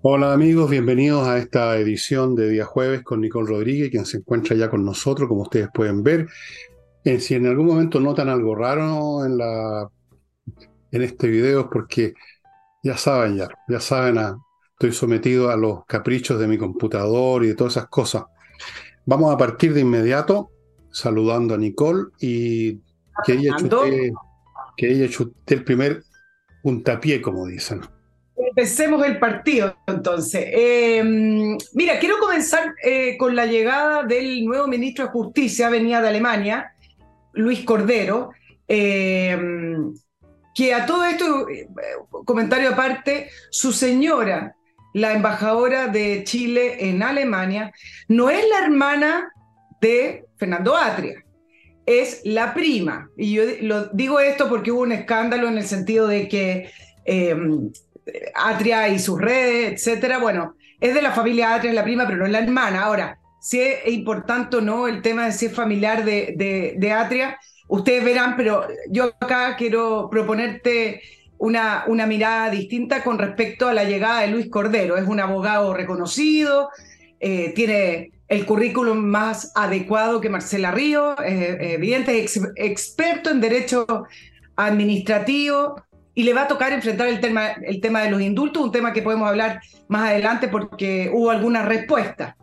Hola amigos, bienvenidos a esta edición de día jueves con Nicole Rodríguez, quien se encuentra ya con nosotros, como ustedes pueden ver. Eh, si en algún momento notan algo raro en, la, en este video es porque ya saben, ya, ya saben, a, estoy sometido a los caprichos de mi computador y de todas esas cosas. Vamos a partir de inmediato saludando a Nicole y que ella chute, que ella chute el primer puntapié, como dicen. Empecemos el partido, entonces. Eh, mira, quiero comenzar eh, con la llegada del nuevo ministro de Justicia, venía de Alemania, Luis Cordero, eh, que a todo esto, comentario aparte, su señora, la embajadora de Chile en Alemania, no es la hermana de Fernando Atria, es la prima. Y yo digo esto porque hubo un escándalo en el sentido de que Atria y sus redes, etcétera. Bueno, es de la familia Atria, es la prima, pero no es la hermana. Ahora, si es importante o no el tema de si es familiar de, Atria, ustedes verán, pero yo acá quiero proponerte una, una mirada distinta con respecto a la llegada de Luis Cordero. Es un abogado reconocido, eh, tiene el currículum más adecuado que Marcela Río, evidente, es experto en derecho administrativo, y le va a tocar enfrentar el tema, el tema de los indultos, un tema que podemos hablar más adelante porque hubo algunas respuestas.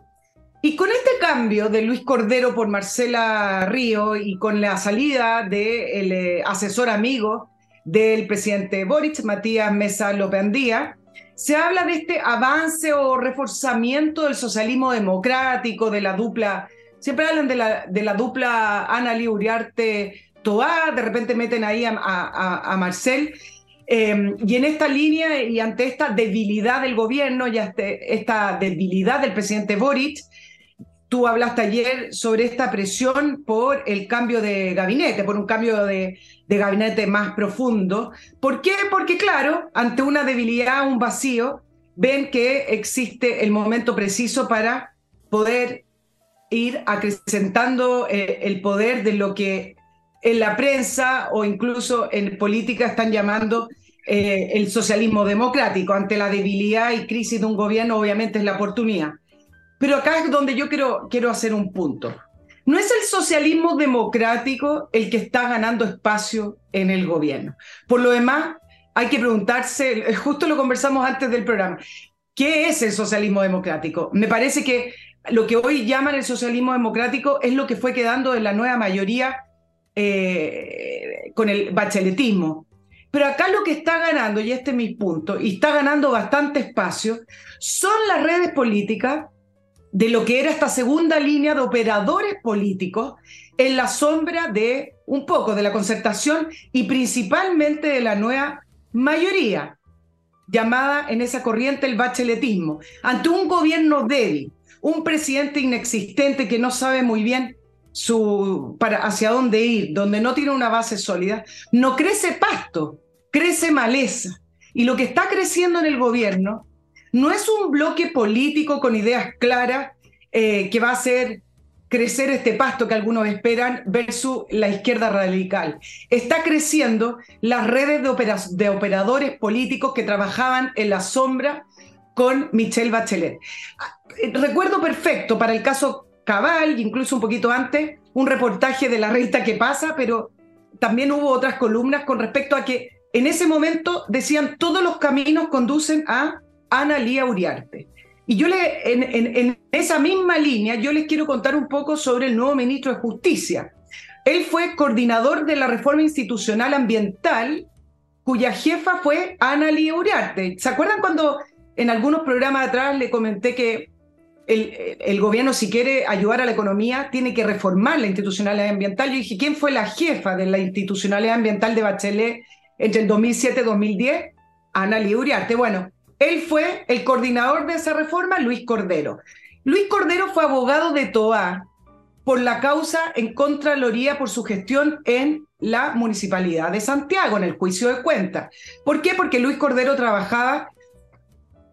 Y con este cambio de Luis Cordero por Marcela Río y con la salida del eh, asesor amigo del presidente Boric, Matías Mesa Lopandía, se habla de este avance o reforzamiento del socialismo democrático, de la dupla, siempre hablan de la, de la dupla Ana Uriarte Toá, de repente meten ahí a, a, a Marcel, Em, y en esta línea y ante esta debilidad del gobierno y esta debilidad del presidente Boric, tú hablaste ayer sobre esta presión por el cambio de gabinete, por un cambio de, de gabinete más profundo. ¿Por qué? Porque claro, ante una debilidad, un vacío, ven que existe el momento preciso para poder ir acrecentando eh, el poder de lo que en la prensa o incluso en política están llamando eh, el socialismo democrático. Ante la debilidad y crisis de un gobierno, obviamente es la oportunidad. Pero acá es donde yo quiero, quiero hacer un punto. No es el socialismo democrático el que está ganando espacio en el gobierno. Por lo demás, hay que preguntarse, justo lo conversamos antes del programa, ¿qué es el socialismo democrático? Me parece que lo que hoy llaman el socialismo democrático es lo que fue quedando en la nueva mayoría eh, con el bacheletismo. Pero acá lo que está ganando, y este es mi punto, y está ganando bastante espacio, son las redes políticas de lo que era esta segunda línea de operadores políticos en la sombra de un poco de la concertación y principalmente de la nueva mayoría, llamada en esa corriente el bacheletismo, ante un gobierno débil, un presidente inexistente que no sabe muy bien su, para hacia dónde ir, donde no tiene una base sólida, no crece pasto, crece maleza. Y lo que está creciendo en el gobierno no es un bloque político con ideas claras eh, que va a hacer crecer este pasto que algunos esperan versus la izquierda radical. Está creciendo las redes de, de operadores políticos que trabajaban en la sombra con Michelle Bachelet. Recuerdo perfecto para el caso cabal, incluso un poquito antes, un reportaje de la revista que pasa, pero también hubo otras columnas con respecto a que en ese momento decían todos los caminos conducen a Ana Lía Uriarte. Y yo en, en, esa misma línea, yo les quiero contar un poco sobre el nuevo ministro de Justicia. Él fue coordinador de la reforma institucional ambiental, cuya jefa fue Ana Lía Uriarte. ¿Se acuerdan cuando en algunos programas atrás le comenté que el, gobierno, si quiere ayudar a la economía, tiene que reformar la institucionalidad ambiental. Yo dije, ¿quién fue la jefa de la institucionalidad ambiental de Bachelet entre el 2007 y 2010? Ana Uriarte. Bueno, él fue el coordinador de esa reforma, Luis Cordero. Luis Cordero fue abogado de TOA por la causa en Contraloría por su gestión en la Municipalidad de Santiago, en el juicio de cuentas. ¿Por qué? Porque Luis Cordero trabajaba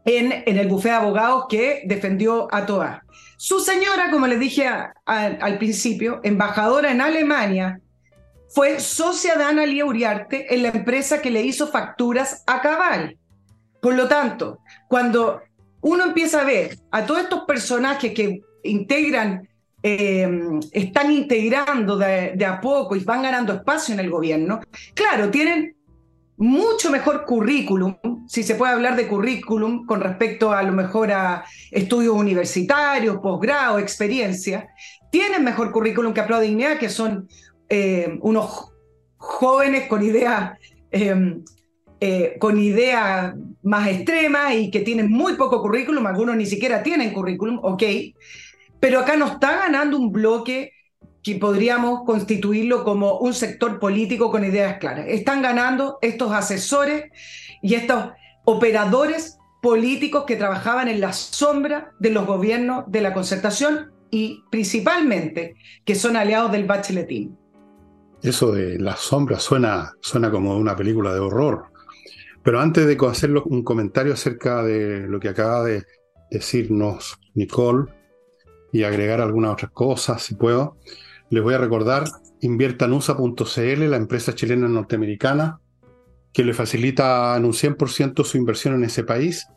en, el bufé de abogados que defendió a Toa. Su señora, como les dije al principio, embajadora en Alemania, fue socia de Ana Lía Uriarte en la empresa que le hizo facturas a Cabal. Por lo tanto, cuando uno empieza a ver a todos estos personajes que integran, eh, están integrando de, a poco y van ganando espacio en el gobierno, claro, tienen mucho mejor currículum, si se puede hablar de currículum con respecto a lo mejor a estudios universitarios, posgrado, experiencia, tienen mejor currículum que a que son eh, unos jóvenes con ideas eh, eh, con ideas más extremas y que tienen muy poco currículum, algunos ni siquiera tienen currículum, ok, pero acá no está ganando un bloque que podríamos constituirlo como un sector político con ideas claras. Están ganando estos asesores y estos operadores políticos que trabajaban en la sombra de los gobiernos de la concertación y principalmente que son aliados del bacheletín. Eso de la sombra suena, suena como una película de horror. Pero antes de hacer un comentario acerca de lo que acaba de decirnos Nicole y agregar algunas otras cosas, si puedo, les voy a recordar inviertanusa.cl, la empresa chilena norteamericana, que le facilita en un 100% su inversión en ese país,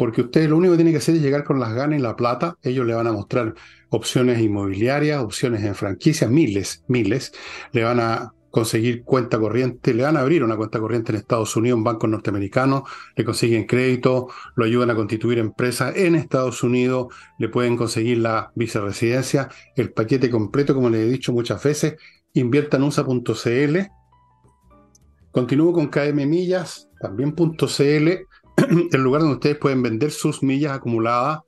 porque usted lo único que tiene que hacer es llegar con las ganas y la plata, ellos le van a mostrar opciones inmobiliarias, opciones en franquicias, miles, miles, le van a conseguir cuenta corriente, le van a abrir una cuenta corriente en Estados Unidos, un banco norteamericano, le consiguen crédito, lo ayudan a constituir empresas en Estados Unidos, le pueden conseguir la viceresidencia, el paquete completo, como les he dicho muchas veces, inviertanusa.cl. Continúo con KM Millas, también.cl, el lugar donde ustedes pueden vender sus millas acumuladas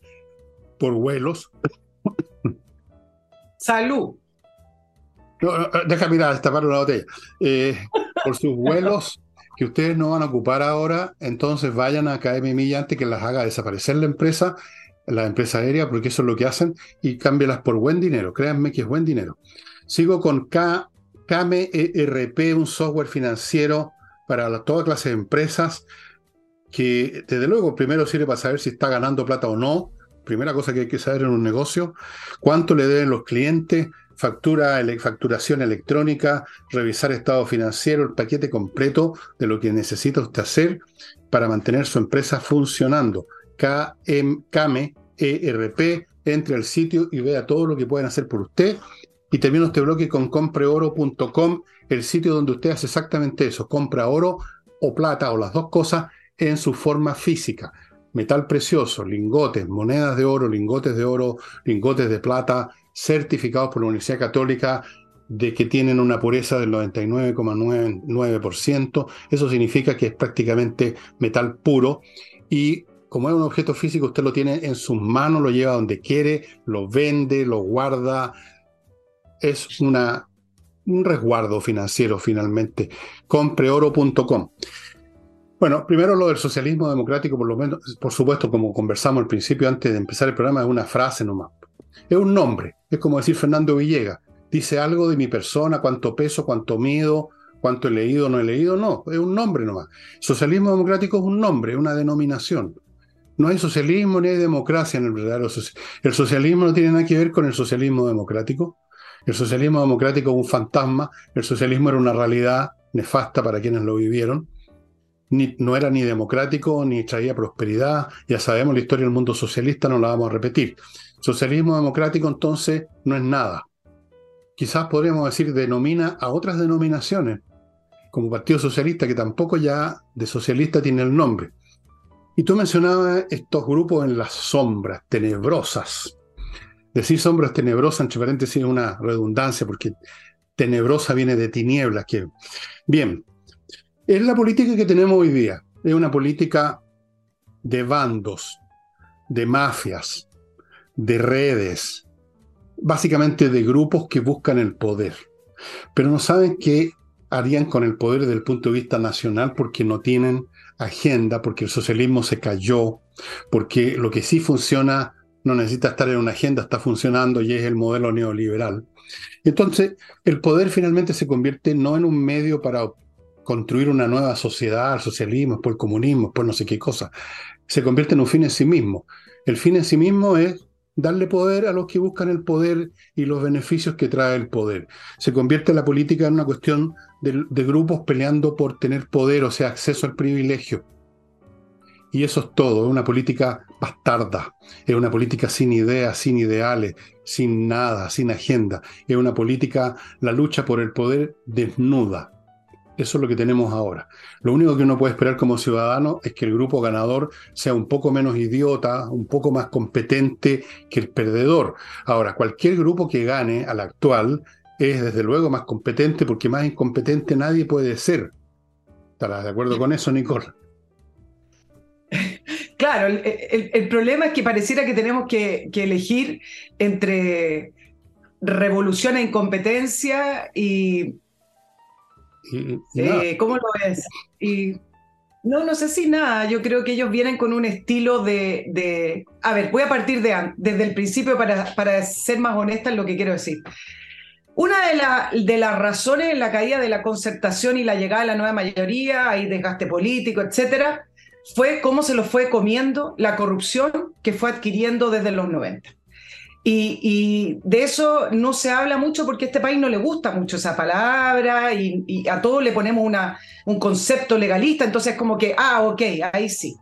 por vuelos. Salud. No, deja mirar, destapar una botella. Eh, por sus vuelos que ustedes no van a ocupar ahora, entonces vayan a KM Milla antes que las haga desaparecer la empresa, la empresa aérea, porque eso es lo que hacen, y cámbielas por buen dinero. Créanme que es buen dinero. Sigo con K, KMERP, un software financiero para toda clase de empresas, que desde luego primero sirve para saber si está ganando plata o no. Primera cosa que hay que saber en un negocio, cuánto le deben los clientes, factura, facturación electrónica, revisar estado financiero, el paquete completo de lo que necesita usted hacer para mantener su empresa funcionando. KM, ERP, entre al sitio y vea todo lo que pueden hacer por usted. Y termino este bloque con compreoro.com, el sitio donde usted hace exactamente eso, compra oro o plata o las dos cosas en su forma física. Metal precioso, lingotes, monedas de oro, lingotes de oro, lingotes de plata, certificados por la Universidad Católica de que tienen una pureza del 99,99%. Eso significa que es prácticamente metal puro y como es un objeto físico, usted lo tiene en sus manos, lo lleva donde quiere, lo vende, lo guarda. Es una, un resguardo financiero finalmente. Compreoro.com. Bueno, primero lo del socialismo democrático, por lo menos, por supuesto, como conversamos al principio antes de empezar el programa, es una frase nomás. Es un nombre, es como decir Fernando Villegas. Dice algo de mi persona, cuánto peso, cuánto miedo, cuánto he leído no he leído. No, es un nombre nomás. Socialismo democrático es un nombre, una denominación. No hay socialismo ni hay democracia en el verdadero socialismo. El socialismo no tiene nada que ver con el socialismo democrático. El socialismo democrático es un fantasma. El socialismo era una realidad nefasta para quienes lo vivieron. No era ni democrático ni traía prosperidad. Ya sabemos la historia del mundo socialista, no la vamos a repetir. Socialismo democrático entonces no es nada. Quizás podríamos decir denomina a otras denominaciones, como Partido Socialista, que tampoco ya de socialista tiene el nombre. Y tú mencionabas estos grupos en las sombras, tenebrosas. Decir sombras tenebrosas, entre paréntesis, es una redundancia, porque tenebrosa viene de tinieblas. Que... Bien, es la política que tenemos hoy día. Es una política de bandos, de mafias, de redes, básicamente de grupos que buscan el poder, pero no saben qué harían con el poder desde el punto de vista nacional porque no tienen agenda, porque el socialismo se cayó, porque lo que sí funciona no necesita estar en una agenda, está funcionando y es el modelo neoliberal. Entonces, el poder finalmente se convierte no en un medio para construir una nueva sociedad, el socialismo, después el comunismo, después no sé qué cosa, se convierte en un fin en sí mismo. El fin en sí mismo es darle poder a los que buscan el poder y los beneficios que trae el poder. Se convierte la política en una cuestión de, grupos peleando por tener poder, o sea, acceso al privilegio. Y eso es todo, es una política bastarda, es una política sin ideas, sin ideales, sin nada, sin agenda. Es una política, la lucha por el poder desnuda. Eso es lo que tenemos ahora. Lo único que uno puede esperar como ciudadano es que el grupo ganador sea un poco menos idiota, un poco más competente que el perdedor. Ahora, cualquier grupo que gane al actual es desde luego más competente porque más incompetente nadie puede ser. ¿Estarás de acuerdo con eso, Nicole? Claro, el, problema es que pareciera que tenemos que, elegir entre revolución e incompetencia y... Eh, ¿Cómo lo ves? Y, no, no sé si nada. Yo creo que ellos vienen con un estilo de... a ver, voy a partir de, desde el principio para, para ser más honesta en lo que quiero decir. Una de, de, las razones en la caída de la concertación y la llegada de la nueva mayoría, hay desgaste político, etcétera, fue cómo se lo fue comiendo la corrupción que fue adquiriendo desde los 90. Y, de eso no se habla mucho porque a este país no le gusta mucho esa palabra y, a todos le ponemos una, un concepto legalista, entonces como que, ah, ok, ahí sí.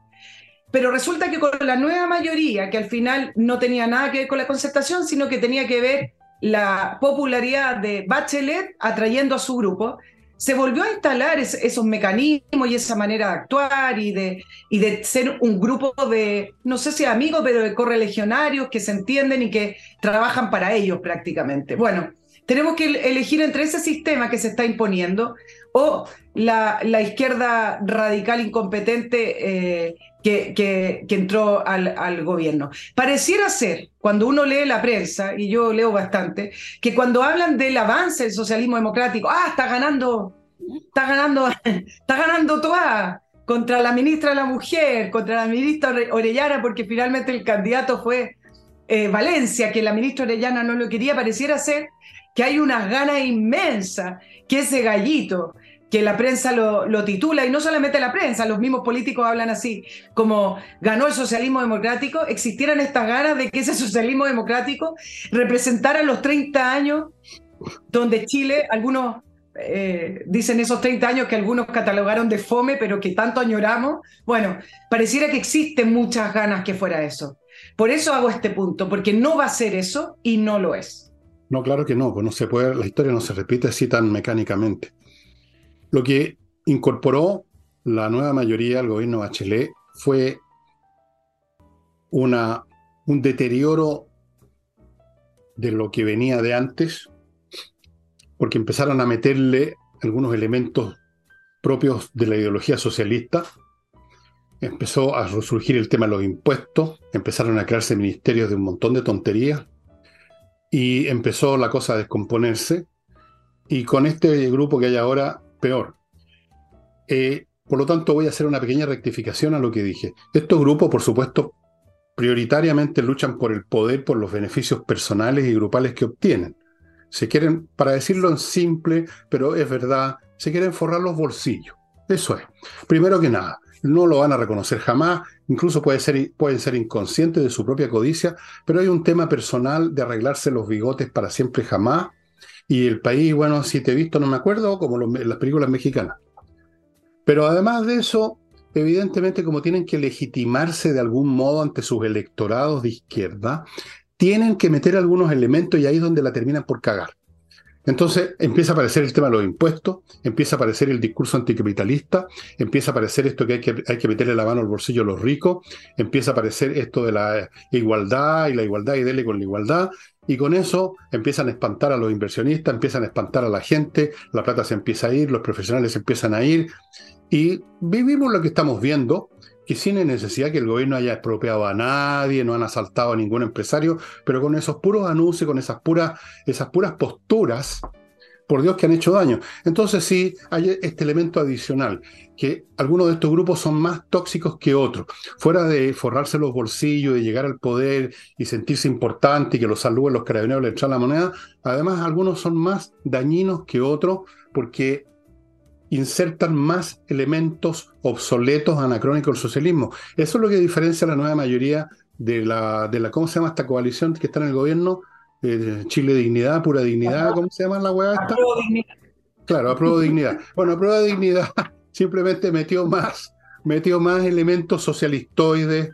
Pero resulta que con la nueva mayoría, que al final no tenía nada que ver con la concertación, sino que tenía que ver la popularidad de Bachelet atrayendo a su grupo, se volvió a instalar esos mecanismos y esa manera de actuar y de, y de ser un grupo de, no sé si amigos, pero de correligionarios que se entienden y que trabajan para ellos prácticamente. Bueno, tenemos que elegir entre ese sistema que se está imponiendo o la, la izquierda radical incompetente eh, que, que, entró al, gobierno. Pareciera ser, cuando uno lee la prensa, y yo leo bastante, que cuando hablan del avance del socialismo democrático, ah, está ganando, está ganando, está ganando toda contra la ministra de la Mujer, contra la ministra Orellana, porque finalmente el candidato fue eh, Valencia, que la ministra Orellana no lo quería, pareciera ser que hay unas ganas inmensas que ese gallito que la prensa lo, titula, y no solamente la prensa, los mismos políticos hablan así, como ganó el socialismo democrático, existieran estas ganas de que ese socialismo democrático representara los 30 años donde Chile, algunos eh, dicen esos 30 años que algunos catalogaron de fome, pero que tanto añoramos, bueno, pareciera que existen muchas ganas que fuera eso. Por eso hago este punto, porque no va a ser eso y no lo es. No, claro que no, pues no se puede, la historia no se repite así tan mecánicamente. Lo que incorporó la nueva mayoría al gobierno Bachelet fue una, un deterioro de lo que venía de antes, porque empezaron a meterle algunos elementos propios de la ideología socialista. Empezó a resurgir el tema de los impuestos, empezaron a crearse ministerios de un montón de tonterías y empezó la cosa a descomponerse. Y con este grupo que hay ahora peor. Eh, por lo tanto, voy a hacer una pequeña rectificación a lo que dije. Estos grupos, por supuesto, prioritariamente luchan por el poder, por los beneficios personales y grupales que obtienen. Se quieren, para decirlo en simple, pero es verdad, se quieren forrar los bolsillos. Eso es. Primero que nada, no lo van a reconocer jamás, incluso puede ser, pueden ser inconscientes de su propia codicia, pero hay un tema personal de arreglarse los bigotes para siempre jamás y el país, bueno, si te he visto no me acuerdo, como las películas mexicanas. Pero además de eso, evidentemente como tienen que legitimarse de algún modo ante sus electorados de izquierda, tienen que meter algunos elementos y ahí es donde la terminan por cagar. Entonces empieza a aparecer el tema de los impuestos, empieza a aparecer el discurso anticapitalista, empieza a aparecer esto que hay que, hay que meterle la mano al bolsillo a los ricos, empieza a aparecer esto de la igualdad y la igualdad y dele con la igualdad, y con eso empiezan a espantar a los inversionistas, empiezan a espantar a la gente, la plata se empieza a ir, los profesionales empiezan a ir. Y vivimos lo que estamos viendo, que sin necesidad que el gobierno haya expropiado a nadie, no han asaltado a ningún empresario, pero con esos puros anuncios, con esas puras, esas puras posturas, por Dios que han hecho daño. Entonces sí, hay este elemento adicional, que algunos de estos grupos son más tóxicos que otros. Fuera de forrarse los bolsillos, de llegar al poder y sentirse importante y que los saluden los carabineros le echan la moneda, además algunos son más dañinos que otros porque insertan más elementos obsoletos, anacrónicos del socialismo. Eso es lo que diferencia a la nueva mayoría de la, de la, ¿cómo se llama esta coalición que está en el gobierno? Eh, Chile Dignidad, Pura Dignidad, ¿cómo se llama la hueá esta? Dignidad. Claro, apruebo dignidad. Bueno, apruebo dignidad simplemente metió más metió más elementos socialistoides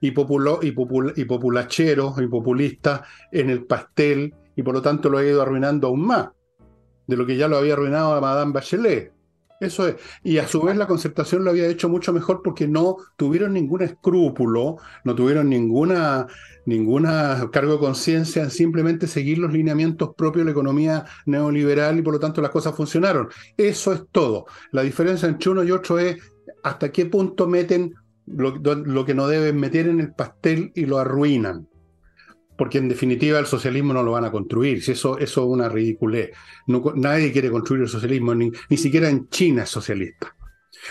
y, populo, y, y populacheros y populistas en el pastel y por lo tanto lo ha ido arruinando aún más de lo que ya lo había arruinado a Madame Bachelet. Eso es. Y a su vez la concertación lo había hecho mucho mejor porque no tuvieron ningún escrúpulo, no tuvieron ninguna, ninguna cargo de conciencia en simplemente seguir los lineamientos propios de la economía neoliberal y por lo tanto las cosas funcionaron. Eso es todo. La diferencia entre uno y otro es hasta qué punto meten lo, lo que no deben meter en el pastel y lo arruinan porque en definitiva el socialismo no lo van a construir, si eso, es una ridiculez. nadie quiere construir el socialismo, ni, siquiera en China es socialista.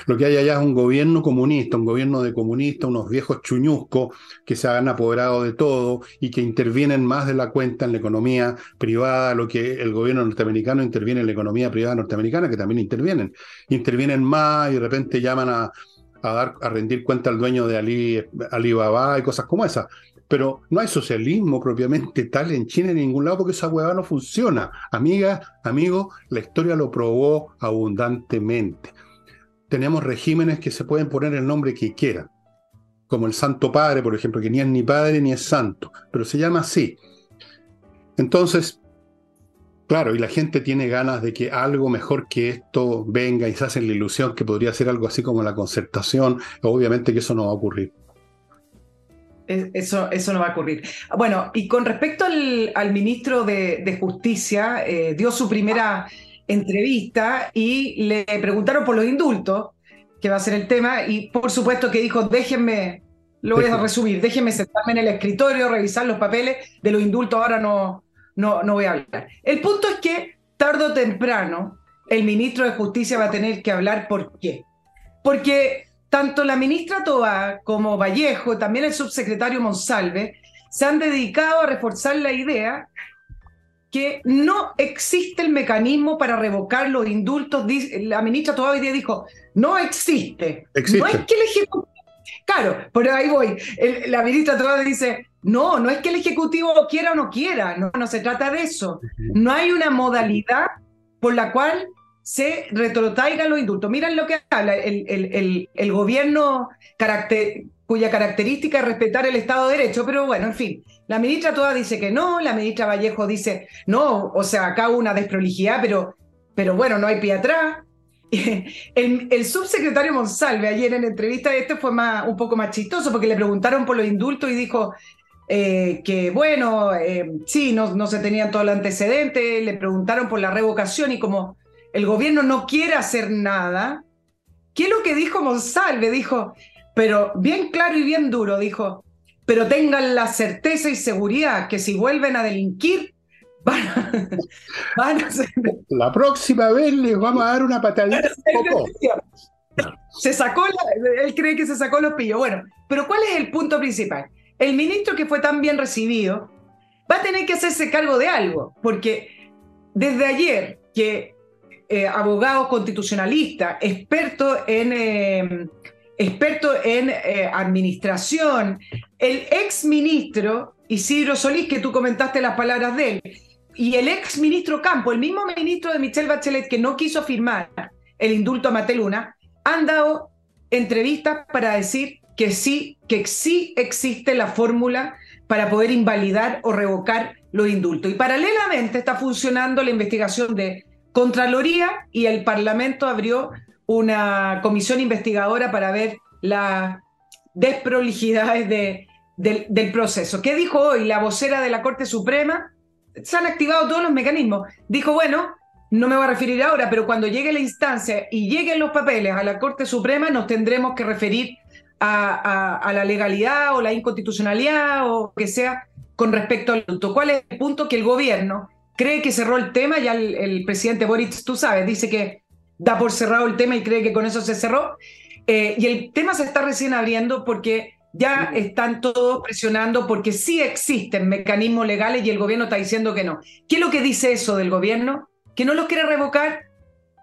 Lo que hay allá es un gobierno comunista, un gobierno de comunistas, unos viejos chuñuscos que se han apoderado de todo y que intervienen más de la cuenta en la economía privada, lo que el gobierno norteamericano interviene en la economía privada norteamericana, que también intervienen. Intervienen más y de repente llaman a, dar, a rendir cuenta al dueño de Ali, Alibaba y cosas como esas. Pero no hay socialismo propiamente tal en China en ningún lado porque esa hueá no funciona. Amiga, amigo, la historia lo probó abundantemente. Tenemos regímenes que se pueden poner el nombre que quieran, como el Santo Padre, por ejemplo, que ni es ni padre ni es santo, pero se llama así. Entonces, claro, y la gente tiene ganas de que algo mejor que esto venga y se hacen la ilusión que podría ser algo así como la concertación. Obviamente que eso no va a ocurrir. Eso, eso no va a ocurrir. Bueno, y con respecto al, ministro de, Justicia, eh, dio su primera entrevista y le preguntaron por los indultos, que va a ser el tema, y por supuesto que dijo, déjenme, lo voy a resumir, déjenme sentarme en el escritorio, revisar los papeles de los indultos, ahora no, no, no voy a hablar. El punto es que tarde o temprano el ministro de Justicia va a tener que hablar por qué. Porque tanto la ministra Toa como Vallejo, también el subsecretario Monsalve, se han dedicado a reforzar la idea que no existe el mecanismo para revocar los indultos. La ministra Toa hoy día dijo, no existe. existe. No es que el Ejecutivo... Claro, por ahí voy. la ministra Toa dice, no, no es que el Ejecutivo quiera o no quiera, no, no se trata de eso. No hay una modalidad por la cual se retrotraigan los indultos. Miren lo que habla el, el, el, gobierno cuya característica es respetar el Estado de Derecho, pero bueno, en fin, la ministra toda dice que no, la ministra Vallejo dice no, o sea, acá una desprolijidad, pero, pero bueno, no hay pie atrás. El, el, subsecretario Monsalve ayer en entrevista, este fue más, un poco más chistoso porque le preguntaron por los indultos y dijo eh, que, bueno, eh, sí, no, no se tenían todo el antecedente, le preguntaron por la revocación y como el gobierno no quiere hacer nada. ¿Qué es lo que dijo Monsalve? Dijo, pero bien claro y bien duro, dijo, pero tengan la certeza y seguridad que si vuelven a delinquir, van a, La próxima vez les vamos a dar una patadita. Se sacó, él cree que se sacó los pillos. Bueno, pero ¿cuál es el punto principal? El ministro que fue tan bien recibido va a tener que hacerse cargo de algo, porque desde ayer que eh, abogado constitucionalista, experto en, eh, experto en eh, administración, el ex ministro Isidro Solís, que tú comentaste las palabras de él, y el ex ministro Campo, el mismo ministro de Michelle Bachelet que no quiso firmar el indulto a Mateluna, han dado entrevistas para decir que sí, que sí existe la fórmula para poder invalidar o revocar los indultos. Y paralelamente está funcionando la investigación de Contraloría y el Parlamento abrió una comisión investigadora para ver las desprolijidades de, del proceso. ¿Qué dijo hoy la vocera de la Corte Suprema? Se han activado todos los mecanismos. Dijo, bueno, no me voy a referir ahora, pero cuando llegue la instancia y lleguen los papeles a la Corte Suprema, nos tendremos que referir a, a la legalidad o la inconstitucionalidad o que sea con respecto al punto. ¿Cuál es el punto? Que el gobierno cree que cerró el tema, ya el, presidente Boric, tú sabes, dice que da por cerrado el tema y cree que con eso se cerró. Eh, y el tema se está recién abriendo porque ya están todos presionando porque sí existen mecanismos legales y el gobierno está diciendo que no. ¿Qué es lo que dice eso del gobierno? Que no los quiere revocar.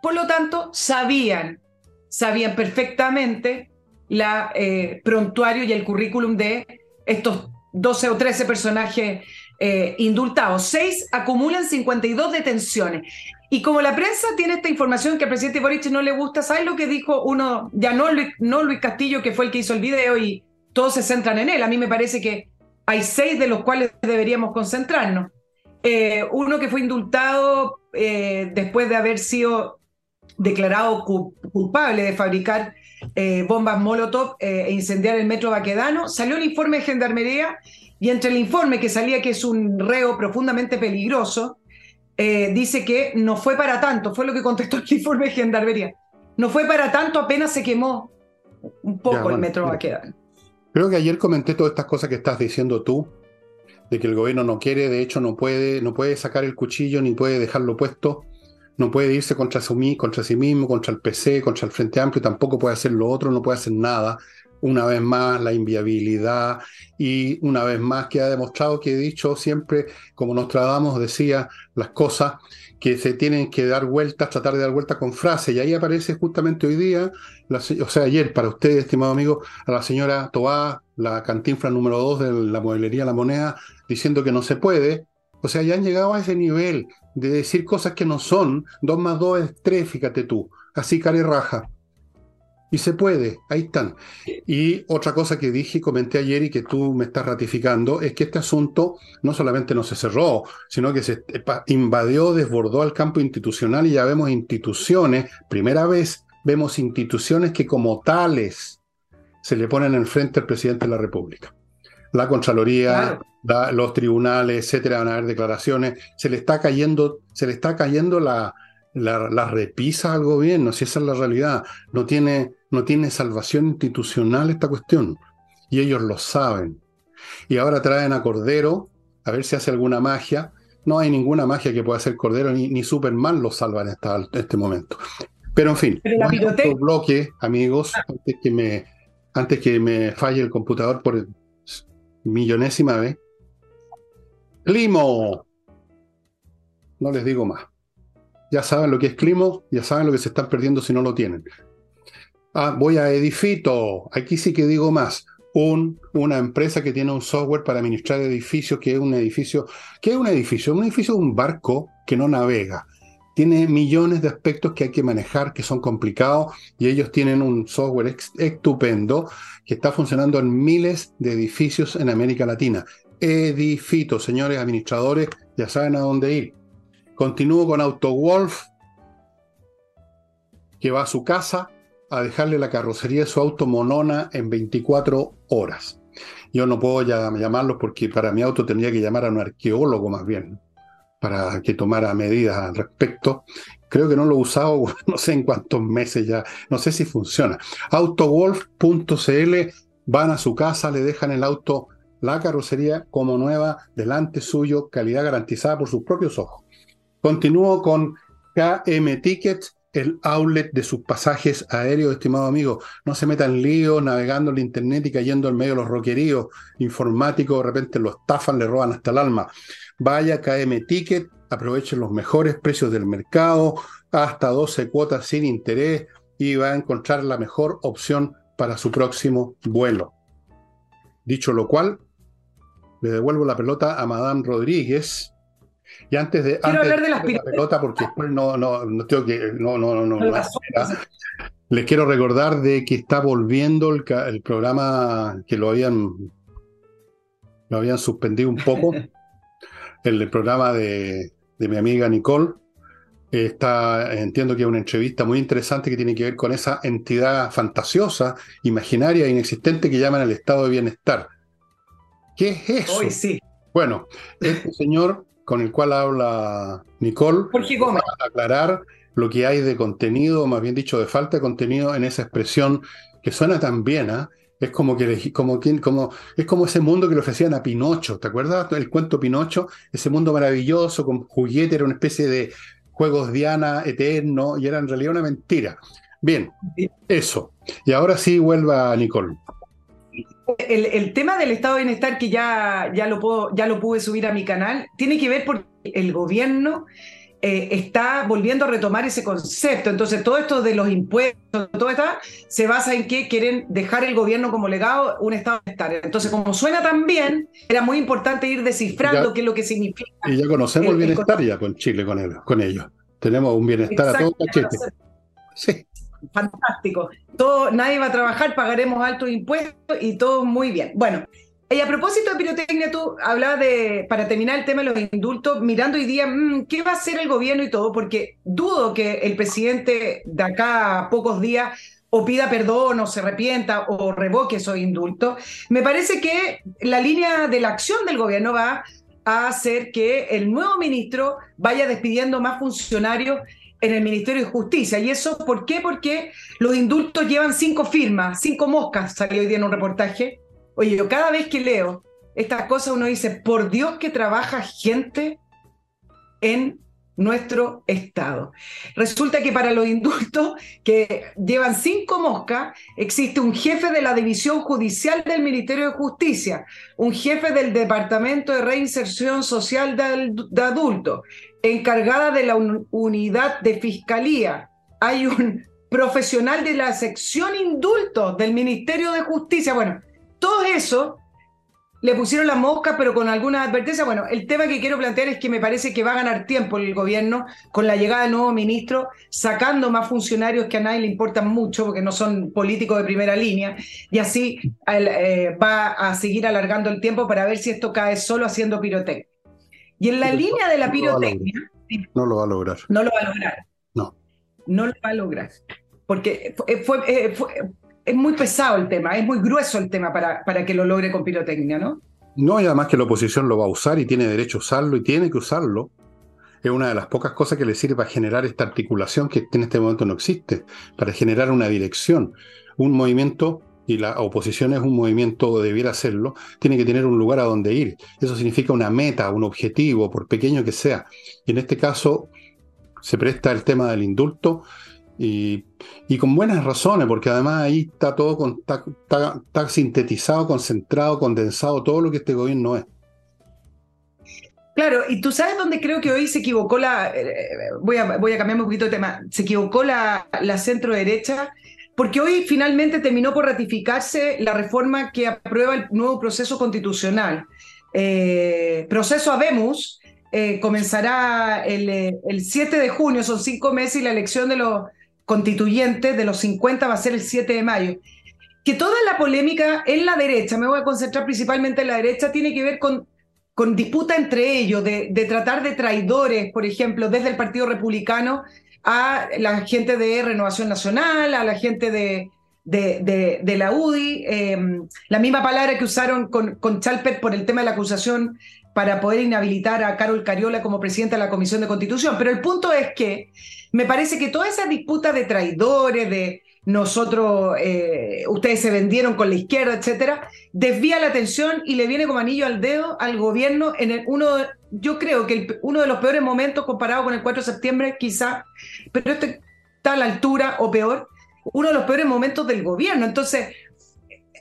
Por lo tanto, sabían, sabían perfectamente la eh, prontuario y el currículum de estos 12 o 13 personajes eh, indultados. Seis acumulan 52 detenciones. Y como la prensa tiene esta información que al presidente Boric no le gusta, ¿sabes lo que dijo uno? Ya no Luis, no Luis Castillo, que fue el que hizo el video y todos se centran en él. A mí me parece que hay seis de los cuales deberíamos concentrarnos. Eh, uno que fue indultado eh, después de haber sido declarado culpable de fabricar eh, bombas Molotov e incendiar el metro Baquedano. Salió el informe de Gendarmería y entre el informe que salía que es un reo profundamente peligroso, dice que no fue para tanto, fue lo que contestó el informe de Gendarmería. No fue para tanto, apenas se quemó un poco el metro Baquedano. Creo que ayer comenté todas estas cosas que estás diciendo tú, de que el gobierno no quiere, de hecho no puede, no puede sacar el cuchillo ni puede dejarlo puesto, no puede irse contra, contra sí mismo, contra el PC, contra el Frente Amplio, tampoco puede hacer lo otro, no puede hacer nada. Una vez más, la inviabilidad y una vez más que ha demostrado que he dicho siempre, como Nostradamus decía, las cosas que se tienen que dar vueltas, tratar de dar vueltas con frases. Y ahí aparece justamente hoy día, o sea, ayer para usted, estimado amigo, a la señora Tobá, la cantinfla número dos de la modelería La Moneda, diciendo que no se puede. O sea, ya han llegado a ese nivel de decir cosas que no son. Dos más dos es tres, fíjate tú. Así care raja. Y se puede, ahí están. Y otra cosa que dije y comenté ayer y que tú me estás ratificando es que este asunto no solamente no se cerró, sino que se invadió, desbordó al campo institucional y ya vemos instituciones, primera vez vemos instituciones que como tales se le ponen enfrente al presidente de la República. La Contraloría, los tribunales, etcétera, van a haber declaraciones, se le está cayendo, se le está cayendo la, la, repisa al gobierno, si esa es la realidad. No tiene, no tiene salvación institucional esta cuestión. Y ellos lo saben. Y ahora traen a Cordero a ver si hace alguna magia. No hay ninguna magia que pueda hacer Cordero, ni, ni Superman lo salva en, este momento. Pero en fin, bloque, amigos, antes que, me, antes que me falle el computador por millonésima vez. Climo. No les digo más ya saben lo que es Climo, ya saben lo que se están perdiendo si no lo tienen. Ah, voy a Edifito, aquí sí que digo más. Un, una empresa que tiene un software para administrar edificios, que es un edificio, ¿qué es un edificio? Un edificio es un barco que no navega. Tiene millones de aspectos que hay que manejar, que son complicados, y ellos tienen un software estupendo que está funcionando en miles de edificios en América Latina. Edifito, señores administradores, ya saben a dónde ir. Continúo con AutoWolf, que va a su casa a dejarle la carrocería de su auto monona en 24 horas. Yo no puedo ya llamarlos porque para mi auto tendría que llamar a un arqueólogo más bien, para que tomara medidas al respecto. Creo que no lo he usado, no sé en cuántos meses ya, no sé si funciona. Autowolf.cl, van a su casa, le dejan el auto, la carrocería como nueva, delante suyo, calidad garantizada por sus propios ojos. Continúo con KM Ticket, el outlet de sus pasajes aéreos, estimado amigo. No se metan lío navegando en internet y cayendo en medio de los roqueríos informáticos, de repente lo estafan, le roban hasta el alma. Vaya KM Ticket, aprovechen los mejores precios del mercado, hasta 12 cuotas sin interés y va a encontrar la mejor opción para su próximo vuelo. Dicho lo cual, le devuelvo la pelota a Madame Rodríguez y antes de, Quiero hablar de las la pelota, porque después no, no, no tengo que. No, no, no, no. Les quiero recordar de que está volviendo el, el programa que lo habían, lo habían suspendido un poco. el, programa de, de mi amiga Nicole. Está, entiendo que es una entrevista muy interesante que tiene que ver con esa entidad fantasiosa, imaginaria, inexistente que llaman el estado de bienestar. ¿Qué es eso? Hoy sí. Bueno, este señor con el cual habla Nicole, Gómez. para aclarar lo que hay de contenido, más bien dicho, de falta de contenido en esa expresión que suena tan bien, ¿ah? Es como que como, como, es como ese mundo que le ofrecían a Pinocho, ¿te acuerdas? El cuento Pinocho, ese mundo maravilloso con juguete, era una especie de juegos Diana eterno y era en realidad una mentira. Bien, eso. Y ahora sí vuelva Nicole. El, tema del estado de bienestar que ya, ya, lo puedo, ya lo pude subir a mi canal tiene que ver porque el gobierno eh, está volviendo a retomar ese concepto. Entonces, todo esto de los impuestos, todo esto, se basa en que quieren dejar el gobierno como legado un estado de bienestar. Entonces, como suena tan bien, era muy importante ir descifrando qué es lo que significa. Y ya conocemos el, bienestar ya con Chile, con, con ellos. Tenemos un bienestar a todo cachete. Sí. Fantástico. Todo, nadie va a trabajar, pagaremos altos impuestos y todo muy bien. Bueno, y a propósito de pirotecnia, tú hablabas de, para terminar el tema de los indultos, mirando hoy día, mm, ¿qué va a hacer el gobierno y todo? Porque dudo que el presidente de acá a pocos días o pida perdón o se arrepienta o revoque esos indultos. Me parece que la línea de la acción del gobierno va a hacer que el nuevo ministro vaya despidiendo más funcionarios en el Ministerio de Justicia. ¿Y eso por qué? Porque los indultos llevan cinco firmas, cinco moscas, salió hoy día en un reportaje. Oye, yo cada vez que leo estas cosas uno dice, por Dios que trabaja gente en nuestro Estado. Resulta que para los indultos que llevan cinco moscas, existe un jefe de la División Judicial del Ministerio de Justicia, un jefe del Departamento de Reinserción Social de, Adultos, encargada de la unidad de Fiscalía. Hay un profesional de la sección indultos del Ministerio de Justicia. Bueno, todo eso le pusieron la mosca, pero con alguna advertencia. Bueno, el tema que quiero plantear es que me parece que va a ganar tiempo el gobierno con la llegada del nuevo ministro, sacando más funcionarios que a nadie le importan mucho, porque no son políticos de primera línea, y así eh, va a seguir alargando el tiempo para ver si esto cae solo haciendo pirotecnia. Y en la línea de la pirotecnia... No lo va a lograr. No lo va a lograr. No. No lo va a lograr. Porque fue eh, es muy pesado el tema, es muy grueso el tema para, para que lo logre con pirotecnia, ¿no? No, y además que la oposición lo va a usar y tiene derecho a usarlo y tiene que usarlo. Es una de las pocas cosas que le sirve para generar esta articulación que en este momento no existe, para generar una dirección. Un movimiento, y la oposición es un movimiento, debiera hacerlo, tiene que tener un lugar a donde ir. Eso significa una meta, un objetivo, por pequeño que sea. Y en este caso se presta el tema del indulto y, con buenas razones, porque además ahí está todo con, sintetizado, concentrado, condensado, todo lo que este gobierno es. Claro, y tú sabes dónde creo que hoy se equivocó la. Eh, voy, a, voy a cambiar un poquito de tema. Se equivocó la, la centro derecha, porque hoy finalmente terminó por ratificarse la reforma que aprueba el nuevo proceso constitucional. Eh, proceso Habemos eh, comenzará el, el 7 de junio, son cinco meses, y la elección de los constituyente de los 50 va a ser el 7 de mayo. Que toda la polémica en la derecha, me voy a concentrar principalmente en la derecha, tiene que ver con, con disputa entre ellos, de, tratar de traidores, por ejemplo, desde el Partido Republicano a la gente de Renovación Nacional, a la gente de, de, la UDI, em, la misma palabra que usaron con, con Chalpet por el tema de la acusación para poder inhabilitar a Carol Cariola como presidenta de la Comisión de Constitución. Pero el punto es que me parece que toda esa disputa de traidores, de nosotros, eh, ustedes se vendieron con la izquierda, etcétera, desvía la atención y le viene como anillo al dedo al gobierno en el, uno, yo creo que uno de los peores momentos comparado con el 4 de septiembre, quizá, pero este está a la altura o peor, uno de los peores momentos del gobierno. Entonces,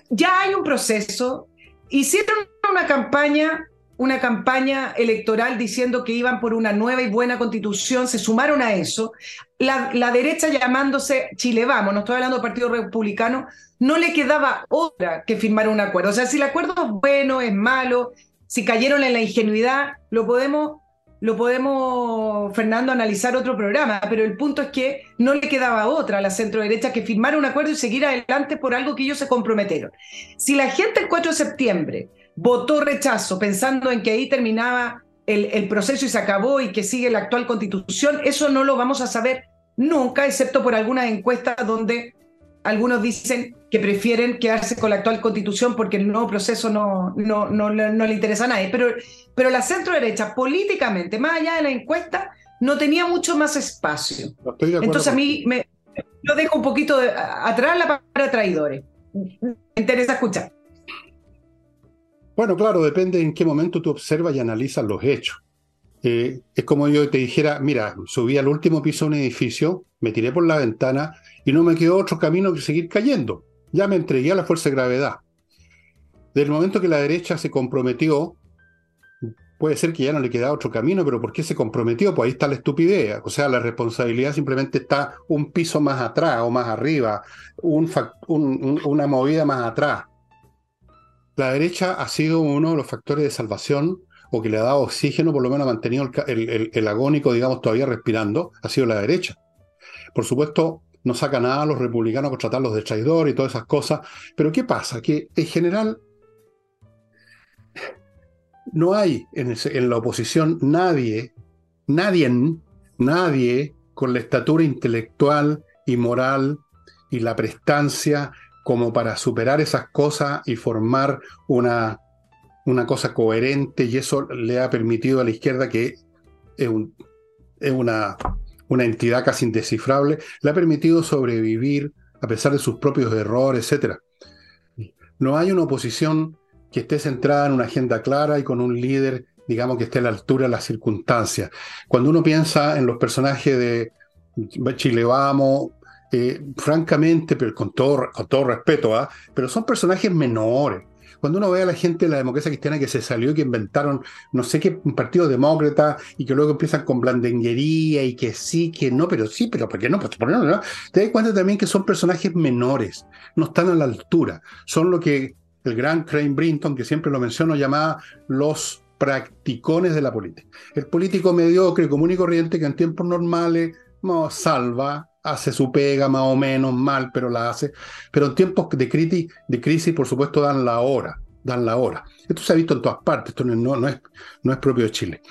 ya hay un proceso, hicieron una campaña una campaña electoral diciendo que iban por una nueva y buena constitución, se sumaron a eso. La, derecha llamándose Chile Vamos, no estoy hablando del Partido Republicano, no le quedaba otra que firmar un acuerdo. O sea, si el acuerdo es bueno, es malo, si cayeron en la ingenuidad, lo podemos, lo podemos, Fernando, analizar otro programa, pero el punto es que no le quedaba otra a la centro derecha que firmar un acuerdo y seguir adelante por algo que ellos se comprometieron. Si la gente el 4 de septiembre votó rechazo pensando en que ahí terminaba el, proceso y se acabó y que sigue la actual constitución, eso no lo vamos a saber nunca, excepto por algunas encuestas donde algunos dicen que prefieren quedarse con la actual constitución porque el nuevo proceso no, no, no, no le interesa a nadie. Pero, pero la centro derecha, políticamente, más allá de la encuesta, no tenía mucho más espacio. Entonces a mí me, lo dejo un poquito atrás la para traidores. Me interesa escuchar. Bueno, claro, depende en qué momento tú observas y analizas los hechos. Eh, es como yo te dijera, mira, subí al último piso de un edificio, me tiré por la ventana y no me quedó otro camino que seguir cayendo. Ya me entregué a la fuerza de gravedad. Del momento que la derecha se comprometió, puede ser que ya no le queda otro camino, pero ¿por qué se comprometió? Pues ahí está la estupidez. O sea, la responsabilidad simplemente está un piso más atrás o más arriba, una movida más atrás. La derecha ha sido uno de los factores de salvación o que le ha dado oxígeno, por lo menos ha mantenido el, agónico, digamos, todavía respirando, ha sido la derecha. Por supuesto, no saca nada a los republicanos con tratarlos de traidor y todas esas cosas, pero ¿qué pasa? Que en general no hay en, la oposición nadie, nadie, nadie con la estatura intelectual y moral y la prestancia como para superar esas cosas y formar una, una cosa coherente y eso le ha permitido a la izquierda que es una, una entidad casi indescifrable, le ha permitido sobrevivir a pesar de sus propios errores, etc. No hay una oposición que esté centrada en una agenda clara y con un líder, digamos, que esté a la altura de las circunstancias. Cuando uno piensa en los personajes de Chile Vamos, eh, francamente, pero con todo, con todo respeto, ¿ah? pero son personajes menores. Cuando uno ve a la gente de la democracia cristiana que se salió y que inventaron no sé qué un partido demócrata y que luego empiezan con blandenguería y que sí, que no, pero sí, pero ¿por qué no? Pues, ¿por qué no? Te das cuenta también que son personajes menores, no están a la altura. Son lo que el gran Crane Brinton, que siempre lo menciono, llamaba los practicones de la política. El político mediocre, común y corriente que en tiempos normales no, salva, hace su pega más o menos mal, pero la hace. Pero en tiempos de, crisis, de crisis, por supuesto, dan la hora, dan la hora. Esto se ha visto en todas partes, esto no, no, es, no es propio de Chile.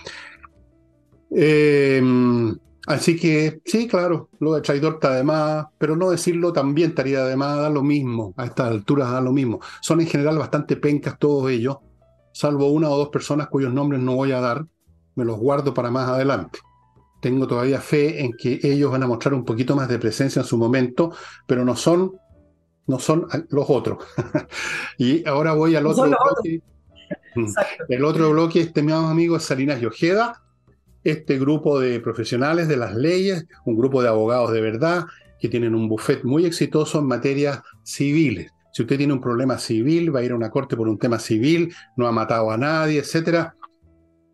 Em, así que sí, claro, lo de traidor está de más, pero no decirlo también estaría de más, da lo mismo, a estas alturas da lo mismo. Son en general bastante pencas todos ellos, salvo una o dos personas cuyos nombres no voy a dar, me los guardo para más adelante tengo todavía fe en que ellos van a mostrar un poquito más de presencia en su momento, pero no son, no son los otros. y ahora voy al otro bloque. Mm. El otro bloque, este mi amigo es Salinas y Ojeda, este grupo de profesionales de las leyes, un grupo de abogados de verdad, que tienen un buffet muy exitoso en materias civiles. Si usted tiene un problema civil, va a ir a una corte por un tema civil, no ha matado a nadie, etcétera.